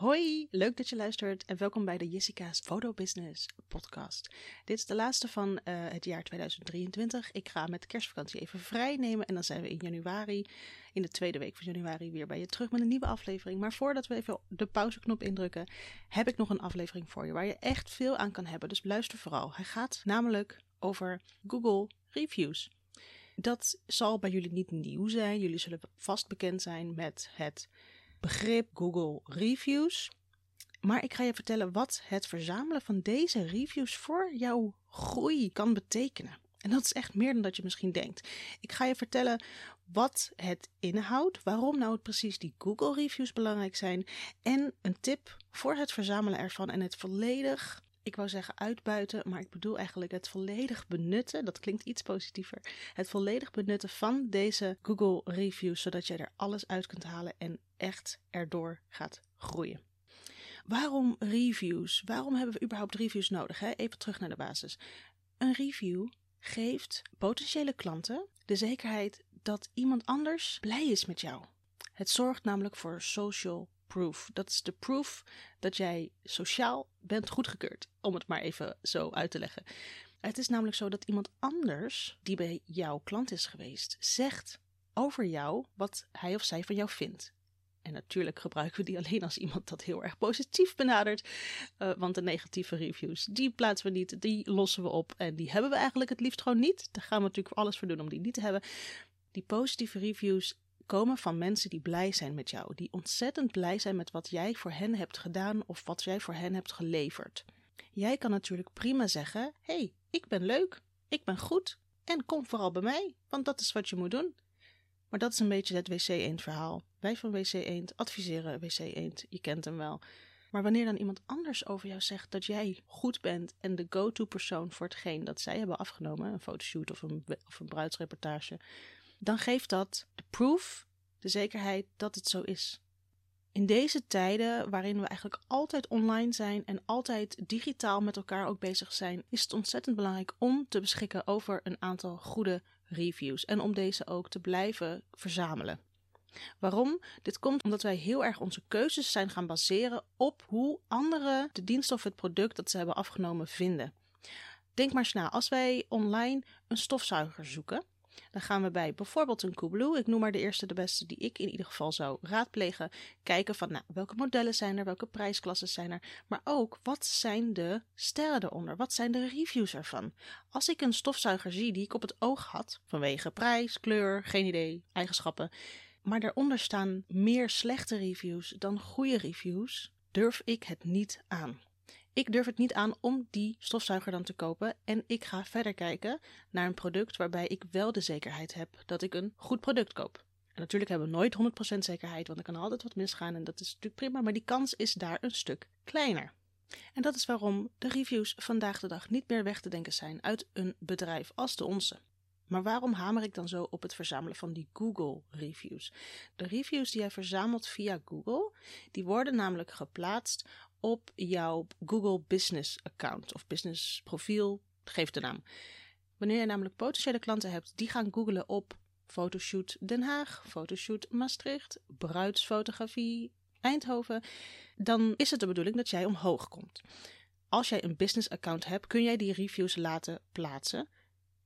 Hoi, leuk dat je luistert en welkom bij de Jessica's Photo Business podcast. Dit is de laatste van uh, het jaar 2023. Ik ga met kerstvakantie even vrij nemen en dan zijn we in januari, in de tweede week van januari, weer bij je terug met een nieuwe aflevering. Maar voordat we even de pauzeknop indrukken, heb ik nog een aflevering voor je waar je echt veel aan kan hebben. Dus luister vooral. Hij gaat namelijk over Google Reviews. Dat zal bij jullie niet nieuw zijn. Jullie zullen vast bekend zijn met het begrip Google Reviews. Maar ik ga je vertellen wat het verzamelen van deze reviews voor jouw groei kan betekenen. En dat is echt meer dan dat je misschien denkt. Ik ga je vertellen wat het inhoudt, waarom nou precies die Google reviews belangrijk zijn en een tip voor het verzamelen ervan en het volledig ik wou zeggen uitbuiten, maar ik bedoel eigenlijk het volledig benutten. Dat klinkt iets positiever. Het volledig benutten van deze Google reviews, zodat je er alles uit kunt halen en echt erdoor gaat groeien. Waarom reviews? Waarom hebben we überhaupt reviews nodig? Hè? Even terug naar de basis. Een review geeft potentiële klanten de zekerheid dat iemand anders blij is met jou. Het zorgt namelijk voor social proof. Dat is de proof dat jij sociaal bent goedgekeurd, om het maar even zo uit te leggen. Het is namelijk zo dat iemand anders, die bij jouw klant is geweest, zegt over jou wat hij of zij van jou vindt. En natuurlijk gebruiken we die alleen als iemand dat heel erg positief benadert. Uh, want de negatieve reviews, die plaatsen we niet, die lossen we op. En die hebben we eigenlijk het liefst gewoon niet. Daar gaan we natuurlijk alles voor doen om die niet te hebben. Die positieve reviews komen van mensen die blij zijn met jou, die ontzettend blij zijn met wat jij voor hen hebt gedaan of wat jij voor hen hebt geleverd. Jij kan natuurlijk prima zeggen: hey, ik ben leuk, ik ben goed en kom vooral bij mij, want dat is wat je moet doen. Maar dat is een beetje het WC Eend verhaal. Wij van WC Eend adviseren WC Eend, je kent hem wel. Maar wanneer dan iemand anders over jou zegt dat jij goed bent en de go-to persoon voor hetgeen dat zij hebben afgenomen, een fotoshoot of een, of een bruidsreportage, dan geeft dat de proof, de zekerheid dat het zo is. In deze tijden, waarin we eigenlijk altijd online zijn en altijd digitaal met elkaar ook bezig zijn, is het ontzettend belangrijk om te beschikken over een aantal goede reviews en om deze ook te blijven verzamelen. Waarom? Dit komt omdat wij heel erg onze keuzes zijn gaan baseren op hoe anderen de dienst of het product dat ze hebben afgenomen vinden. Denk maar eens na, als wij online een stofzuiger zoeken, dan gaan we bij bijvoorbeeld een Coolblue, ik noem maar de eerste de beste die ik in ieder geval zou raadplegen, kijken van nou, welke modellen zijn er, welke prijsklassen zijn er, maar ook wat zijn de sterren eronder, wat zijn de reviews ervan. Als ik een stofzuiger zie die ik op het oog had, vanwege prijs, kleur, geen idee, eigenschappen, maar daaronder staan meer slechte reviews dan goede reviews, durf ik het niet aan. Ik durf het niet aan om die stofzuiger dan te kopen en ik ga verder kijken naar een product waarbij ik wel de zekerheid heb dat ik een goed product koop. En natuurlijk hebben we nooit 100% zekerheid, want er kan altijd wat misgaan en dat is natuurlijk prima, maar die kans is daar een stuk kleiner. En dat is waarom de reviews vandaag de dag niet meer weg te denken zijn uit een bedrijf als de onze. Maar waarom hamer ik dan zo op het verzamelen van die Google reviews? De reviews die jij verzamelt via Google, die worden namelijk geplaatst op jouw Google Business account of business profiel, geef de naam. Wanneer je namelijk potentiële klanten hebt die gaan googlen op fotoshoot Den Haag, fotoshoot Maastricht, bruidsfotografie Eindhoven, dan is het de bedoeling dat jij omhoog komt. Als jij een business account hebt, kun jij die reviews laten plaatsen.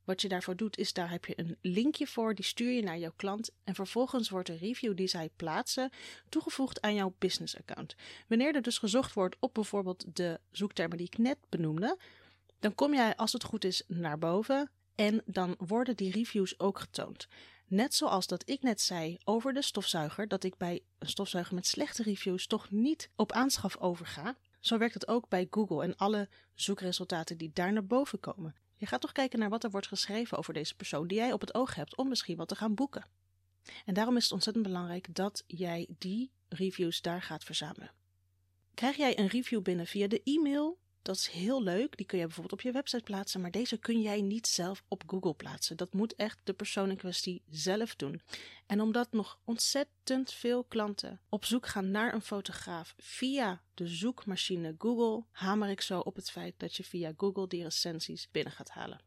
Wat je daarvoor doet, is daar heb je een linkje voor, die stuur je naar jouw klant en vervolgens wordt de review die zij plaatsen toegevoegd aan jouw business account. Wanneer er dus gezocht wordt op bijvoorbeeld de zoektermen die ik net benoemde, dan kom jij als het goed is naar boven en dan worden die reviews ook getoond. Net zoals dat ik net zei over de stofzuiger, dat ik bij een stofzuiger met slechte reviews toch niet op aanschaf overga. Zo werkt het ook bij Google en alle zoekresultaten die daar naar boven komen. Je gaat toch kijken naar wat er wordt geschreven over deze persoon die jij op het oog hebt om misschien wat te gaan boeken. En daarom is het ontzettend belangrijk dat jij die reviews daar gaat verzamelen. Krijg jij een review binnen via de e-mail? Dat is heel leuk. Die kun je bijvoorbeeld op je website plaatsen, maar deze kun jij niet zelf op Google plaatsen. Dat moet echt de persoon in kwestie zelf doen. En omdat nog ontzettend veel klanten op zoek gaan naar een fotograaf via de zoekmachine Google, hamer ik zo op het feit dat je via Google die recensies binnen gaat halen.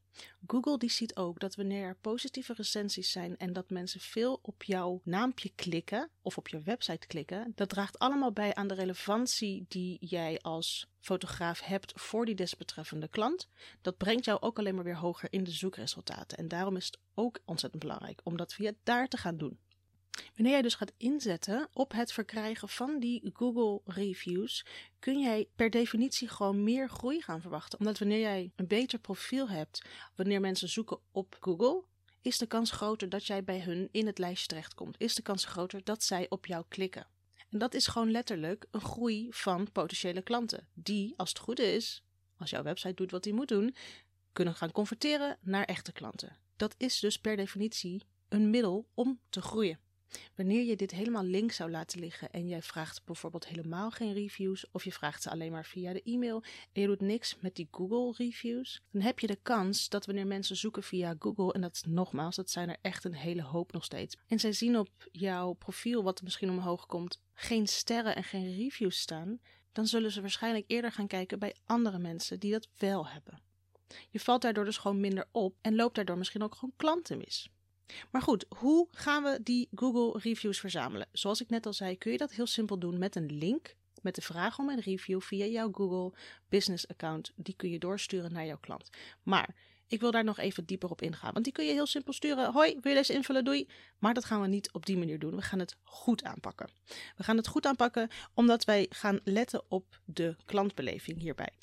Google die ziet ook dat wanneer er positieve recensies zijn en dat mensen veel op jouw naampje klikken of op je website klikken, dat draagt allemaal bij aan de relevantie die jij als fotograaf hebt voor die desbetreffende klant. Dat brengt jou ook alleen maar weer hoger in de zoekresultaten. En daarom is het ook ontzettend belangrijk om dat via daar te gaan doen. Wanneer jij dus gaat inzetten op het verkrijgen van die Google reviews, kun jij per definitie gewoon meer groei gaan verwachten. Omdat wanneer jij een beter profiel hebt, wanneer mensen zoeken op Google, is de kans groter dat jij bij hun in het lijstje terechtkomt. Is de kans groter dat zij op jou klikken. En dat is gewoon letterlijk een groei van potentiële klanten. Die, als het goed is, als jouw website doet wat hij moet doen, kunnen gaan converteren naar echte klanten. Dat is dus per definitie een middel om te groeien. Wanneer je dit helemaal links zou laten liggen en jij vraagt bijvoorbeeld helemaal geen reviews of je vraagt ze alleen maar via de e-mail en je doet niks met die Google reviews, dan heb je de kans dat wanneer mensen zoeken via Google, en dat nogmaals, dat zijn er echt een hele hoop nog steeds, en zij zien op jouw profiel wat er misschien omhoog komt, geen sterren en geen reviews staan, dan zullen ze waarschijnlijk eerder gaan kijken bij andere mensen die dat wel hebben. Je valt daardoor dus gewoon minder op en loopt daardoor misschien ook gewoon klanten mis. Maar goed, hoe gaan we die Google reviews verzamelen? Zoals ik net al zei, kun je dat heel simpel doen met een link met de vraag om een review via jouw Google Business account. Die kun je doorsturen naar jouw klant. Maar ik wil daar nog even dieper op ingaan, want die kun je heel simpel sturen. Hoi, wil je deze invullen? Doei. Maar dat gaan we niet op die manier doen. We gaan het goed aanpakken. We gaan het goed aanpakken omdat wij gaan letten op de klantbeleving hierbij.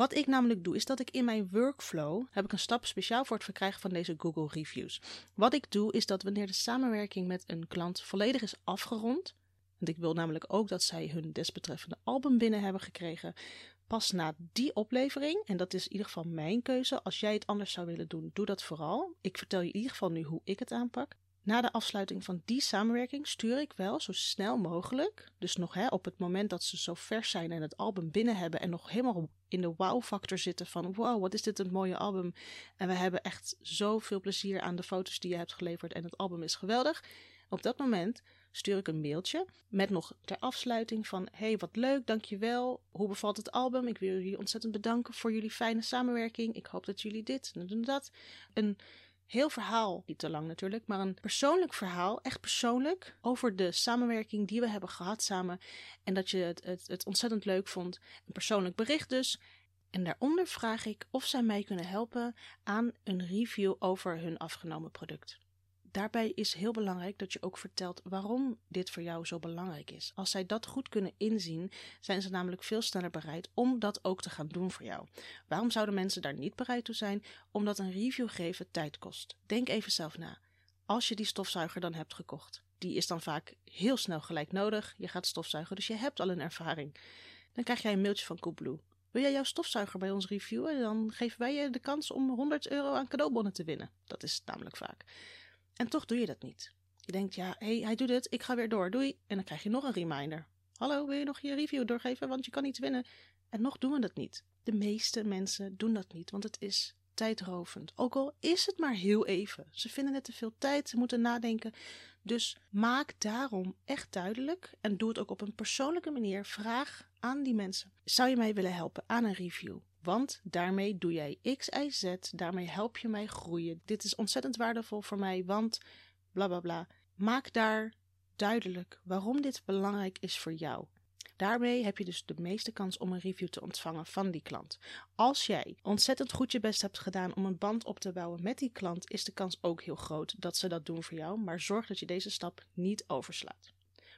Wat ik namelijk doe, is dat ik in mijn workflow heb ik een stap speciaal voor het verkrijgen van deze Google reviews. Wat ik doe, is dat wanneer de samenwerking met een klant volledig is afgerond, want ik wil namelijk ook dat zij hun desbetreffende album binnen hebben gekregen, pas na die oplevering, en dat is in ieder geval mijn keuze, als jij het anders zou willen doen, doe dat vooral. Ik vertel je in ieder geval nu hoe ik het aanpak. Na de afsluiting van die samenwerking stuur ik wel zo snel mogelijk, dus nog hè, op het moment dat ze zo vers zijn en het album binnen hebben en nog helemaal in de wow-factor zitten van wow, wat is dit een mooie album. En we hebben echt zoveel plezier aan de foto's die je hebt geleverd en het album is geweldig. Op dat moment stuur ik een mailtje met nog ter afsluiting van hey, wat leuk, dankjewel. Hoe bevalt het album? Ik wil jullie ontzettend bedanken voor jullie fijne samenwerking. Ik hoop dat jullie dit en dat. Een heel verhaal, niet te lang natuurlijk, maar een persoonlijk verhaal, echt persoonlijk, over de samenwerking die we hebben gehad samen. En dat je het, het, het ontzettend leuk vond. Een persoonlijk bericht dus. En daaronder vraag ik of zij mij kunnen helpen aan een review over hun afgenomen product daarbij is heel belangrijk dat je ook vertelt waarom dit voor jou zo belangrijk is. Als zij dat goed kunnen inzien, zijn ze namelijk veel sneller bereid om dat ook te gaan doen voor jou. Waarom zouden mensen daar niet bereid toe zijn? Omdat een review geven tijd kost. Denk even zelf na. Als je die stofzuiger dan hebt gekocht, die is dan vaak heel snel gelijk nodig. Je gaat stofzuigen, dus je hebt al een ervaring. Dan krijg jij een mailtje van Coolblue. Wil jij jouw stofzuiger bij ons reviewen? Dan geven wij je de kans om 100 euro aan cadeaubonnen te winnen. Dat is namelijk vaak. En toch doe je dat niet. Je denkt, ja, hé, hij doet het, ik ga weer door, doei. En dan krijg je nog een reminder. Hallo, wil je nog je review doorgeven, want je kan iets winnen. En nog doen we dat niet. De meeste mensen doen dat niet, want het is tijdrovend. Ook al is het maar heel even. Ze vinden het te veel tijd, ze moeten nadenken. Dus maak daarom echt duidelijk en doe het ook op een persoonlijke manier. Vraag aan die mensen: zou je mij willen helpen aan een review? Want daarmee doe jij X, Y, Z. Daarmee help je mij groeien. Dit is ontzettend waardevol voor mij, want bla bla bla. Maak daar duidelijk waarom dit belangrijk is voor jou. Daarmee heb je dus de meeste kans om een review te ontvangen van die klant. Als jij ontzettend goed je best hebt gedaan om een band op te bouwen met die klant, is de kans ook heel groot dat ze dat doen voor jou. Maar zorg dat je deze stap niet overslaat.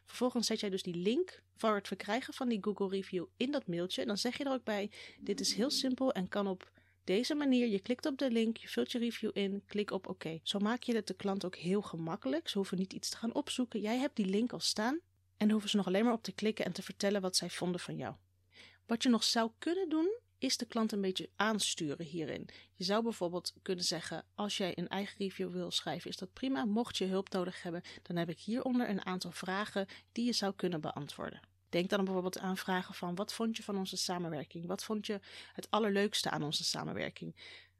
Vervolgens zet jij dus die link voor het verkrijgen van die Google review in dat mailtje. En dan zeg je er ook bij: dit is heel simpel en kan op deze manier. Je klikt op de link, je vult je review in, klik op oké. Zo maak je het de klant ook heel gemakkelijk. Ze hoeven niet iets te gaan opzoeken. Jij hebt die link al staan en hoeven ze nog alleen maar op te klikken en te vertellen wat zij vonden van jou. Wat je nog zou kunnen doen, is de klant een beetje aansturen hierin. Je zou bijvoorbeeld kunnen zeggen: als jij een eigen review wil schrijven, is dat prima. Mocht je hulp nodig hebben, dan heb ik hieronder een aantal vragen die je zou kunnen beantwoorden. Denk dan bijvoorbeeld aan vragen van: wat vond je van onze samenwerking? Wat vond je het allerleukste aan onze samenwerking?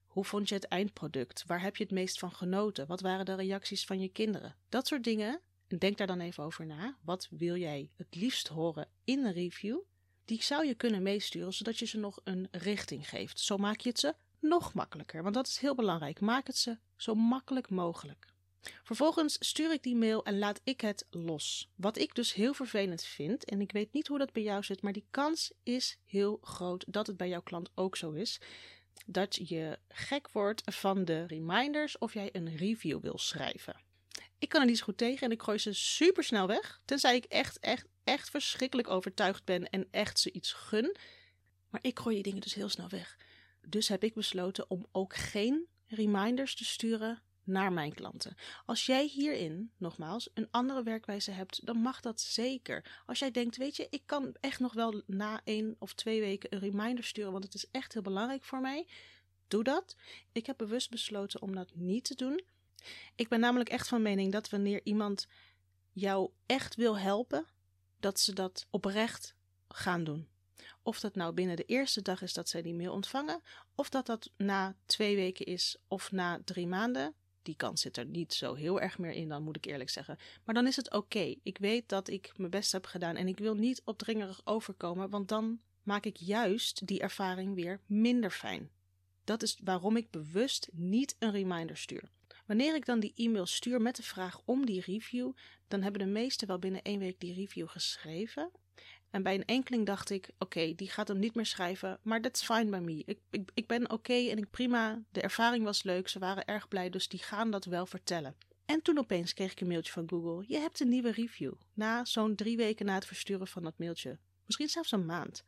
Hoe vond je het eindproduct? Waar heb je het meest van genoten? Wat waren de reacties van je kinderen? Dat soort dingen. En denk daar dan even over na. Wat wil jij het liefst horen in een review? Die zou je kunnen meesturen zodat je ze nog een richting geeft. Zo maak je het ze nog makkelijker, want dat is heel belangrijk. Maak het ze zo makkelijk mogelijk. Vervolgens stuur ik die mail en laat ik het los. Wat ik dus heel vervelend vind, en ik weet niet hoe dat bij jou zit, maar die kans is heel groot dat het bij jouw klant ook zo is. Dat je gek wordt van de reminders of jij een review wil schrijven. Ik kan er niet zo goed tegen en ik gooi ze super snel weg. Tenzij ik echt, echt, echt verschrikkelijk overtuigd ben en echt ze iets gun. Maar ik gooi die dingen dus heel snel weg. Dus heb ik besloten om ook geen reminders te sturen naar mijn klanten. Als jij hierin, nogmaals, een andere werkwijze hebt, dan mag dat zeker. Als jij denkt, weet je, ik kan echt nog wel na één of twee weken een reminder sturen, want het is echt heel belangrijk voor mij, doe dat. Ik heb bewust besloten om dat niet te doen. Ik ben namelijk echt van mening dat wanneer iemand jou echt wil helpen, dat ze dat oprecht gaan doen. Of dat nou binnen de eerste dag is dat zij die mail ontvangen, of dat dat na twee weken is of na drie maanden. Die kans zit er niet zo heel erg meer in, dan moet ik eerlijk zeggen. Maar dan is het oké. Ik weet dat ik mijn best heb gedaan en ik wil niet opdringerig overkomen, want dan maak ik juist die ervaring weer minder fijn. Dat is waarom ik bewust niet een reminder stuur. Wanneer ik dan die e-mail stuur met de vraag om die review, dan hebben de meesten wel binnen één week die review geschreven. En bij een enkeling dacht ik: oké, die gaat hem niet meer schrijven, maar that's fine by me. Ik, ik, ik ben oké en ik prima. De ervaring was leuk, ze waren erg blij, dus die gaan dat wel vertellen. En toen opeens kreeg ik een mailtje van Google: je hebt een nieuwe review. Na zo'n drie weken na het versturen van dat mailtje, misschien zelfs een maand.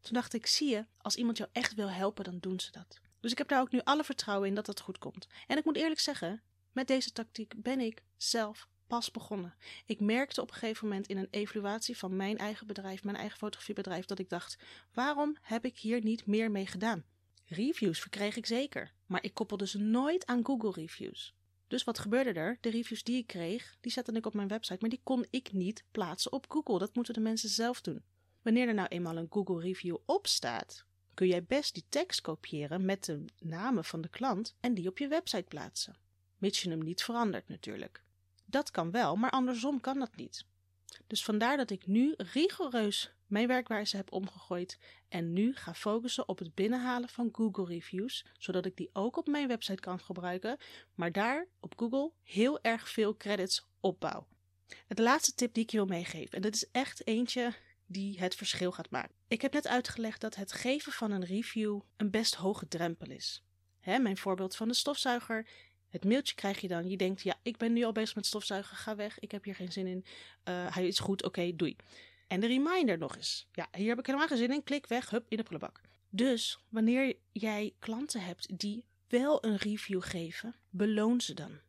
Toen dacht ik: zie je, als iemand jou echt wil helpen, dan doen ze dat. Dus ik heb daar ook nu alle vertrouwen in dat dat goed komt. En ik moet eerlijk zeggen, met deze tactiek ben ik zelf pas begonnen. Ik merkte op een gegeven moment in een evaluatie van mijn eigen bedrijf, mijn eigen fotografiebedrijf, dat ik dacht: waarom heb ik hier niet meer mee gedaan? Reviews verkreeg ik zeker, maar ik koppelde ze nooit aan Google reviews. Dus wat gebeurde er? De reviews die ik kreeg, die zette ik op mijn website, maar die kon ik niet plaatsen op Google. Dat moeten de mensen zelf doen. Wanneer er nou eenmaal een Google review op staat, kun jij best die tekst kopiëren met de namen van de klant en die op je website plaatsen. Mits je hem niet verandert natuurlijk. Dat kan wel, maar andersom kan dat niet. Dus vandaar dat ik nu rigoureus mijn werkwijze heb omgegooid en nu ga focussen op het binnenhalen van Google reviews, zodat ik die ook op mijn website kan gebruiken, maar daar op Google heel erg veel credits opbouw. Het laatste tip die ik je wil meegeven, en dit is echt eentje die het verschil gaat maken. Ik heb net uitgelegd dat het geven van een review een best hoge drempel is. Hè, mijn voorbeeld van de stofzuiger het mailtje krijg je dan. Je denkt, ja, ik ben nu al bezig met stofzuigen. Ga weg. Ik heb hier geen zin in. Uh, hij is goed. Oké, doei. En de reminder nog eens. Ja, hier heb ik helemaal geen zin in. Klik weg. Hup, in de prullenbak. Dus wanneer jij klanten hebt die wel een review geven, beloon ze dan.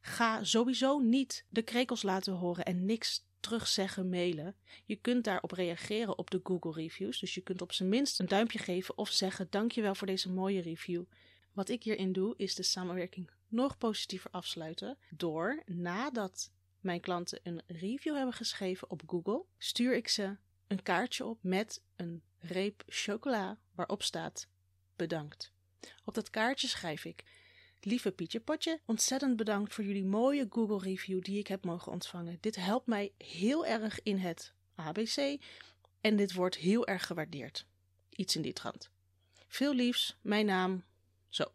Ga sowieso niet de krekels laten horen en niks terugzeggen, mailen. Je kunt daarop reageren op de Google reviews. Dus je kunt op zijn minst een duimpje geven of zeggen: Dankjewel voor deze mooie review. Wat ik hierin doe, is de samenwerking nog positiever afsluiten door nadat mijn klanten een review hebben geschreven op Google, stuur ik ze een kaartje op met een reep chocola waarop staat bedankt. Op dat kaartje schrijf ik: Lieve Pietje Potje, ontzettend bedankt voor jullie mooie Google review die ik heb mogen ontvangen. Dit helpt mij heel erg in het ABC en dit wordt heel erg gewaardeerd. Iets in die trant. Veel liefs, mijn naam. Zo,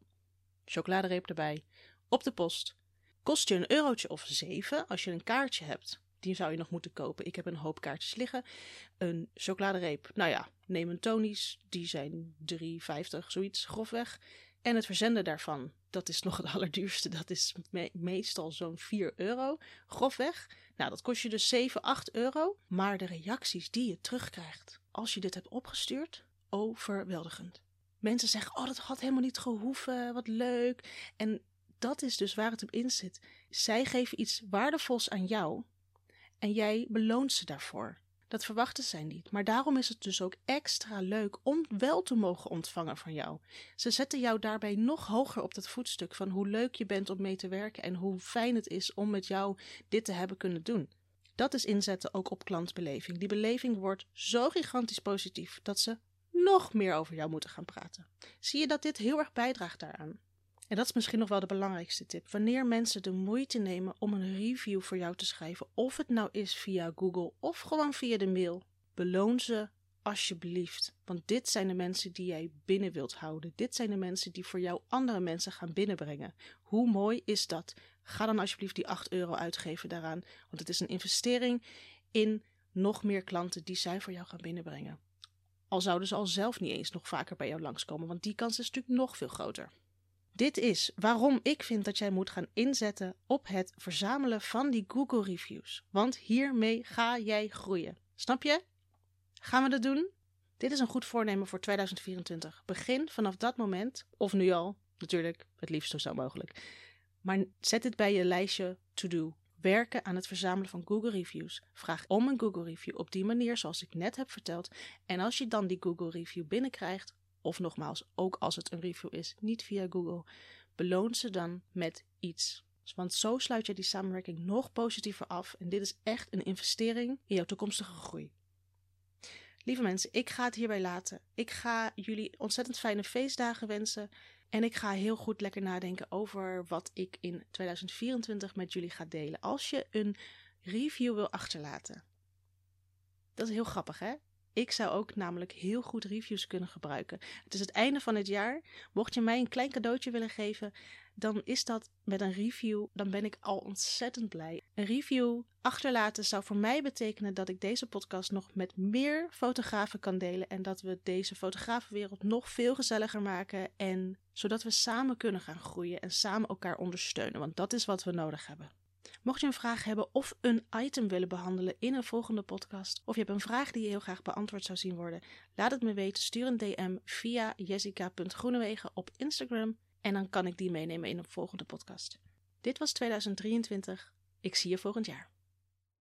chocoladereep erbij op de post. Kost je een eurotje of zeven als je een kaartje hebt. Die zou je nog moeten kopen. Ik heb een hoop kaartjes liggen. Een chocoladereep. Nou ja, neem een Tony's. Die zijn 3,50, zoiets grofweg. En het verzenden daarvan, dat is nog het allerduurste. Dat is meestal zo'n 4 euro, grofweg. Nou, dat kost je dus 7, 8 euro. Maar de reacties die je terugkrijgt als je dit hebt opgestuurd, overweldigend. Mensen zeggen, oh, dat had helemaal niet gehoeven, wat leuk. En dat is dus waar het op in zit. Zij geven iets waardevols aan jou en jij beloont ze daarvoor. Dat verwachten zij niet, maar daarom is het dus ook extra leuk om wel te mogen ontvangen van jou. Ze zetten jou daarbij nog hoger op dat voetstuk van hoe leuk je bent om mee te werken en hoe fijn het is om met jou dit te hebben kunnen doen. Dat is inzetten ook op klantbeleving. Die beleving wordt zo gigantisch positief dat ze nog meer over jou moeten gaan praten. Zie je dat dit heel erg bijdraagt daaraan? En dat is misschien nog wel de belangrijkste tip. Wanneer mensen de moeite nemen om een review voor jou te schrijven, of het nou is via Google of gewoon via de mail, beloon ze alsjeblieft. Want dit zijn de mensen die jij binnen wilt houden. Dit zijn de mensen die voor jou andere mensen gaan binnenbrengen. Hoe mooi is dat? Ga dan alsjeblieft die 8 euro uitgeven daaraan. Want het is een investering in nog meer klanten die zij voor jou gaan binnenbrengen. Al zouden ze al zelf niet eens nog vaker bij jou langskomen, want die kans is natuurlijk nog veel groter. Dit is waarom ik vind dat jij moet gaan inzetten op het verzamelen van die Google reviews. Want hiermee ga jij groeien. Snap je? Gaan we dat doen? Dit is een goed voornemen voor 2024. Begin vanaf dat moment, of nu al, natuurlijk, het liefst zo snel mogelijk. Maar zet dit bij je lijstje to do. Werken aan het verzamelen van Google reviews. Vraag om een Google review op die manier zoals ik net heb verteld. En als je dan die Google review binnenkrijgt, of nogmaals, ook als het een review is, niet via Google, beloon ze dan met iets. Want zo sluit je die samenwerking nog positiever af. En dit is echt een investering in jouw toekomstige groei. Lieve mensen, ik ga het hierbij laten. Ik ga jullie ontzettend fijne feestdagen wensen. En ik ga heel goed lekker nadenken over wat ik in 2024 met jullie ga delen. Als je een review wil achterlaten. Dat is heel grappig, hè? Ik zou ook namelijk heel goed reviews kunnen gebruiken. Het is het einde van het jaar. Mocht je mij een klein cadeautje willen geven, dan is dat met een review. Dan ben ik al ontzettend blij. Een review achterlaten zou voor mij betekenen dat ik deze podcast nog met meer fotografen kan delen. En dat we deze fotografenwereld nog veel gezelliger maken. En zodat we samen kunnen gaan groeien en samen elkaar ondersteunen. Want dat is wat we nodig hebben. Mocht je een vraag hebben of een item willen behandelen in een volgende podcast, of je hebt een vraag die je heel graag beantwoord zou zien worden, laat het me weten. Stuur een DM via jessica.groenewegen op Instagram en dan kan ik die meenemen in een volgende podcast. Dit was 2023. Ik zie je volgend jaar.